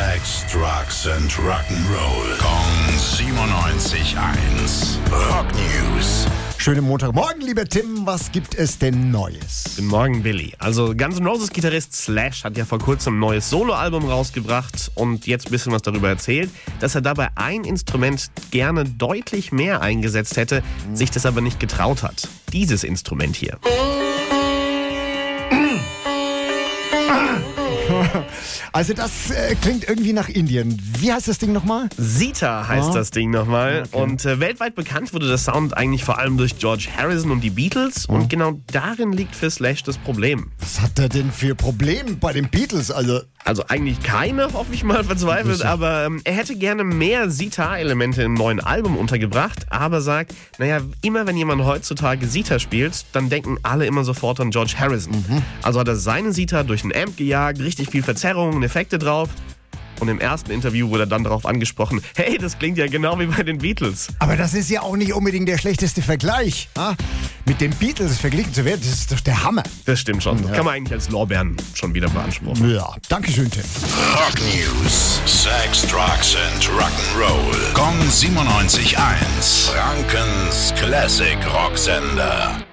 Sex, Drugs and Rock'n'Roll. Kong 97.1. Rock News. Schönen Montagmorgen, lieber Tim. Was gibt es denn Neues? Guten Morgen, Billy. Also Guns N' Roses Gitarrist Slash hat ja vor kurzem ein neues Soloalbum rausgebracht und jetzt ein bisschen was darüber erzählt, dass er dabei ein Instrument gerne deutlich mehr eingesetzt hätte, sich das aber nicht getraut hat. Dieses Instrument hier. Also das äh, klingt irgendwie nach Indien. Wie heißt das Ding nochmal? Sita heißt Ah. das Ding nochmal. Okay. Und äh, weltweit bekannt wurde der Sound eigentlich vor allem durch George Harrison und die Beatles. Und genau darin liegt für Slash das Problem. Was hat er denn für Probleme bei den Beatles? Also Also eigentlich keine, hoffe ich mal, verzweifelt, aber ähm, er hätte gerne mehr Sitar-Elemente im neuen Album untergebracht, aber sagt, naja, immer wenn jemand heutzutage Sitar spielt, dann denken alle immer sofort an George Harrison. Also hat er seine Sitar durch einen Amp gejagt, richtig viel Verzerrungen und Effekte drauf. Und im ersten Interview wurde dann darauf angesprochen, hey, das klingt ja genau wie bei den Beatles. Aber das ist ja auch nicht unbedingt der schlechteste Vergleich. Ha? Mit den Beatles verglichen zu werden, das ist doch der Hammer. Das stimmt schon. Kann man eigentlich als Lorbeeren schon wieder beanspruchen. Ja, danke schön, Tim. Rock News. Sex, Drugs and Rock'n'Roll. Kong 97.1. Frankens Classic Rocksender.